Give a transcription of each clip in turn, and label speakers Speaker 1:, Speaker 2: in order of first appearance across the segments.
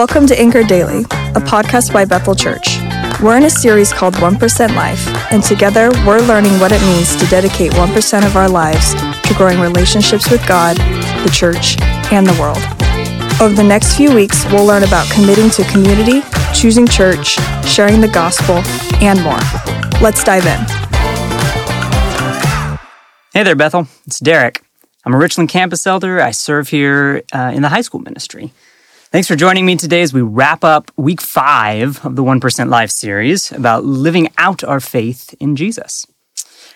Speaker 1: Welcome to Anchor Daily, a podcast by Bethel Church. We're in a series called 1% Life, and together we're learning what it means to dedicate 1% of our lives to growing relationships with God, the church, and the world. Over the next few weeks, we'll learn about committing to community, choosing church, sharing the gospel, and more. Let's dive in.
Speaker 2: Hey there, Bethel. It's Derek. I'm a Richland campus elder. I serve here uh, in the high school ministry. Thanks for joining me today as we wrap up week five of the 1% Life series about living out our faith in Jesus.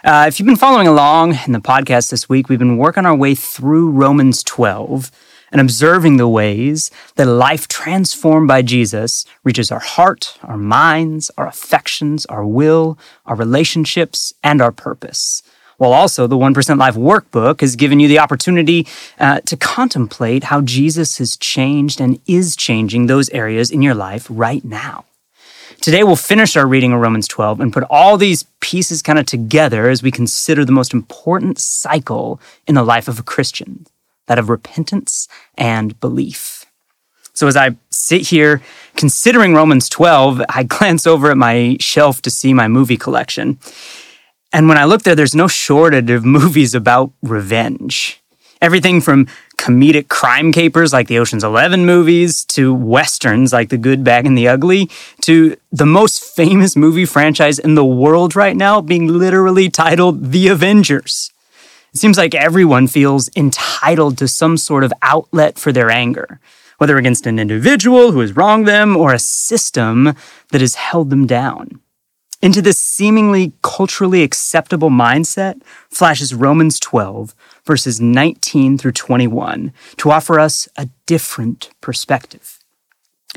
Speaker 2: Uh, if you've been following along in the podcast this week, we've been working our way through Romans 12 and observing the ways that life transformed by Jesus reaches our heart, our minds, our affections, our will, our relationships, and our purpose. While also the 1% Life workbook has given you the opportunity uh, to contemplate how Jesus has changed and is changing those areas in your life right now. Today, we'll finish our reading of Romans 12 and put all these pieces kind of together as we consider the most important cycle in the life of a Christian that of repentance and belief. So, as I sit here considering Romans 12, I glance over at my shelf to see my movie collection. And when I look there, there's no shortage of movies about revenge. Everything from comedic crime capers like the Ocean's Eleven movies to westerns like The Good, Bad, and the Ugly to the most famous movie franchise in the world right now being literally titled The Avengers. It seems like everyone feels entitled to some sort of outlet for their anger, whether against an individual who has wronged them or a system that has held them down. Into this seemingly culturally acceptable mindset flashes Romans 12, verses 19 through 21, to offer us a different perspective.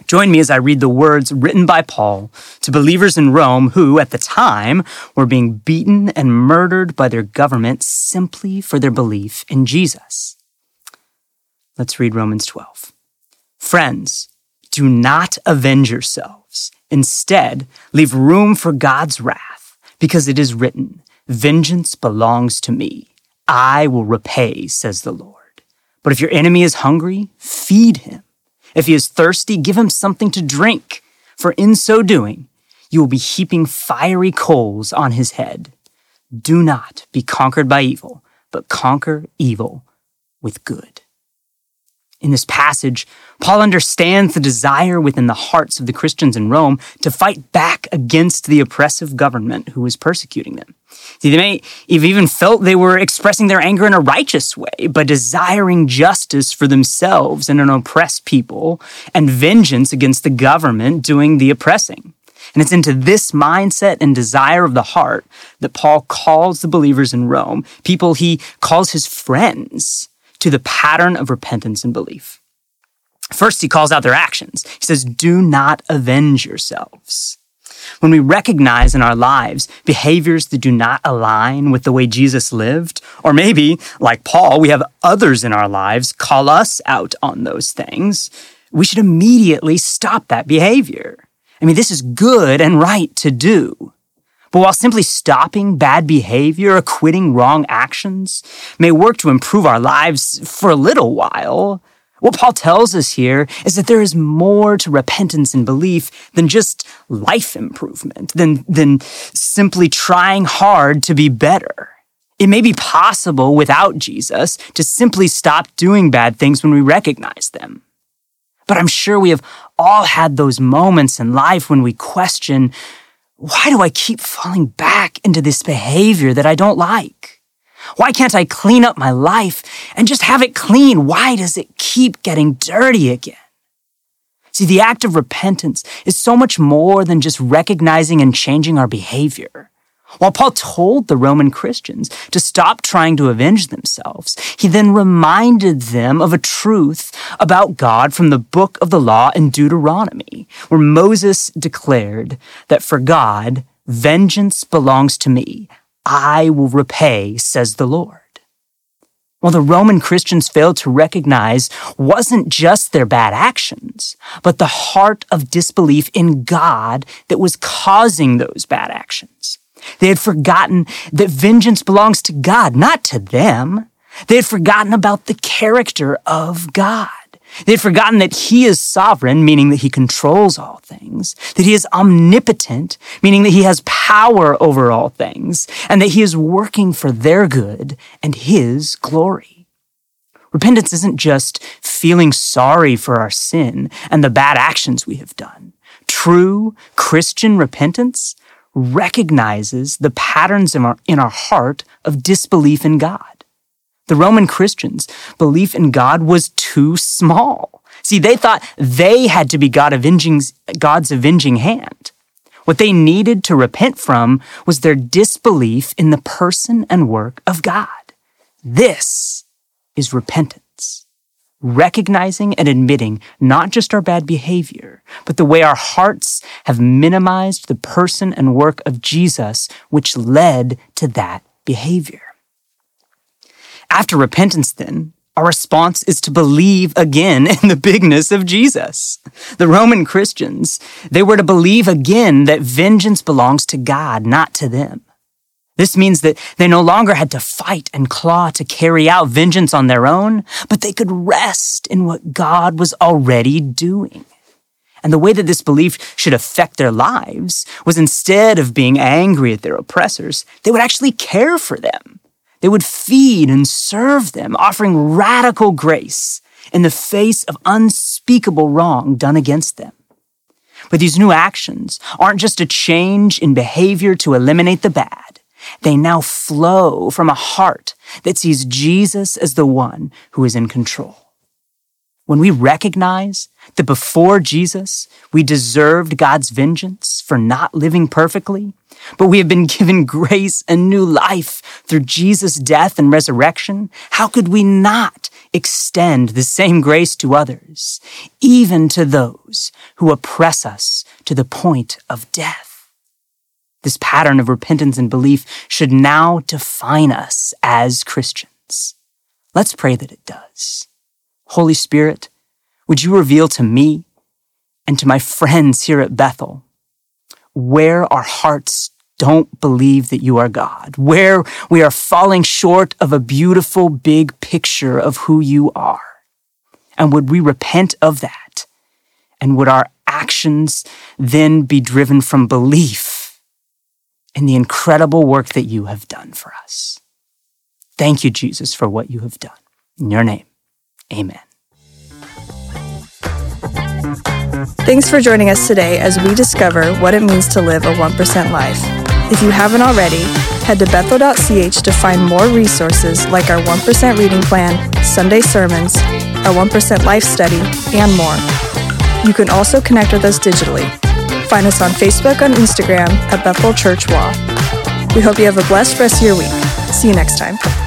Speaker 2: Join me as I read the words written by Paul to believers in Rome who, at the time, were being beaten and murdered by their government simply for their belief in Jesus. Let's read Romans 12. Friends, do not avenge yourselves. Instead, leave room for God's wrath, because it is written, Vengeance belongs to me. I will repay, says the Lord. But if your enemy is hungry, feed him. If he is thirsty, give him something to drink, for in so doing, you will be heaping fiery coals on his head. Do not be conquered by evil, but conquer evil with good. In this passage, Paul understands the desire within the hearts of the Christians in Rome to fight back against the oppressive government who was persecuting them. See, they may have even felt they were expressing their anger in a righteous way by desiring justice for themselves and an oppressed people and vengeance against the government doing the oppressing. And it's into this mindset and desire of the heart that Paul calls the believers in Rome, people he calls his friends, to the pattern of repentance and belief. First, he calls out their actions. He says, Do not avenge yourselves. When we recognize in our lives behaviors that do not align with the way Jesus lived, or maybe, like Paul, we have others in our lives call us out on those things, we should immediately stop that behavior. I mean, this is good and right to do. But while simply stopping bad behavior or quitting wrong actions may work to improve our lives for a little while, what Paul tells us here is that there is more to repentance and belief than just life improvement, than, than simply trying hard to be better. It may be possible without Jesus to simply stop doing bad things when we recognize them. But I'm sure we have all had those moments in life when we question, why do I keep falling back into this behavior that I don't like? Why can't I clean up my life and just have it clean? Why does it keep getting dirty again? See, the act of repentance is so much more than just recognizing and changing our behavior. While Paul told the Roman Christians to stop trying to avenge themselves, he then reminded them of a truth about God from the book of the law in Deuteronomy, where Moses declared that for God, vengeance belongs to me. I will repay, says the Lord. Well, the Roman Christians failed to recognize wasn't just their bad actions, but the heart of disbelief in God that was causing those bad actions. They had forgotten that vengeance belongs to God, not to them. They had forgotten about the character of God. They'd forgotten that he is sovereign, meaning that he controls all things, that he is omnipotent, meaning that he has power over all things, and that he is working for their good and his glory. Repentance isn't just feeling sorry for our sin and the bad actions we have done. True Christian repentance recognizes the patterns in our, in our heart of disbelief in God. The Roman Christians' belief in God was too small. See, they thought they had to be God avenging, God's avenging hand. What they needed to repent from was their disbelief in the person and work of God. This is repentance. Recognizing and admitting not just our bad behavior, but the way our hearts have minimized the person and work of Jesus, which led to that behavior. After repentance, then, our response is to believe again in the bigness of Jesus. The Roman Christians, they were to believe again that vengeance belongs to God, not to them. This means that they no longer had to fight and claw to carry out vengeance on their own, but they could rest in what God was already doing. And the way that this belief should affect their lives was instead of being angry at their oppressors, they would actually care for them. They would feed and serve them, offering radical grace in the face of unspeakable wrong done against them. But these new actions aren't just a change in behavior to eliminate the bad. They now flow from a heart that sees Jesus as the one who is in control. When we recognize that before Jesus, we deserved God's vengeance for not living perfectly, but we have been given grace and new life through Jesus' death and resurrection, how could we not extend the same grace to others, even to those who oppress us to the point of death? This pattern of repentance and belief should now define us as Christians. Let's pray that it does. Holy Spirit, would you reveal to me and to my friends here at Bethel where our hearts don't believe that you are God, where we are falling short of a beautiful big picture of who you are. And would we repent of that? And would our actions then be driven from belief in the incredible work that you have done for us? Thank you, Jesus, for what you have done. In your name, amen.
Speaker 1: Thanks for joining us today as we discover what it means to live a 1% life. If you haven't already, head to bethel.ch to find more resources like our 1% reading plan, Sunday sermons, our 1% life study, and more. You can also connect with us digitally. Find us on Facebook and Instagram at Bethel Church Wa. We hope you have a blessed rest of your week. See you next time.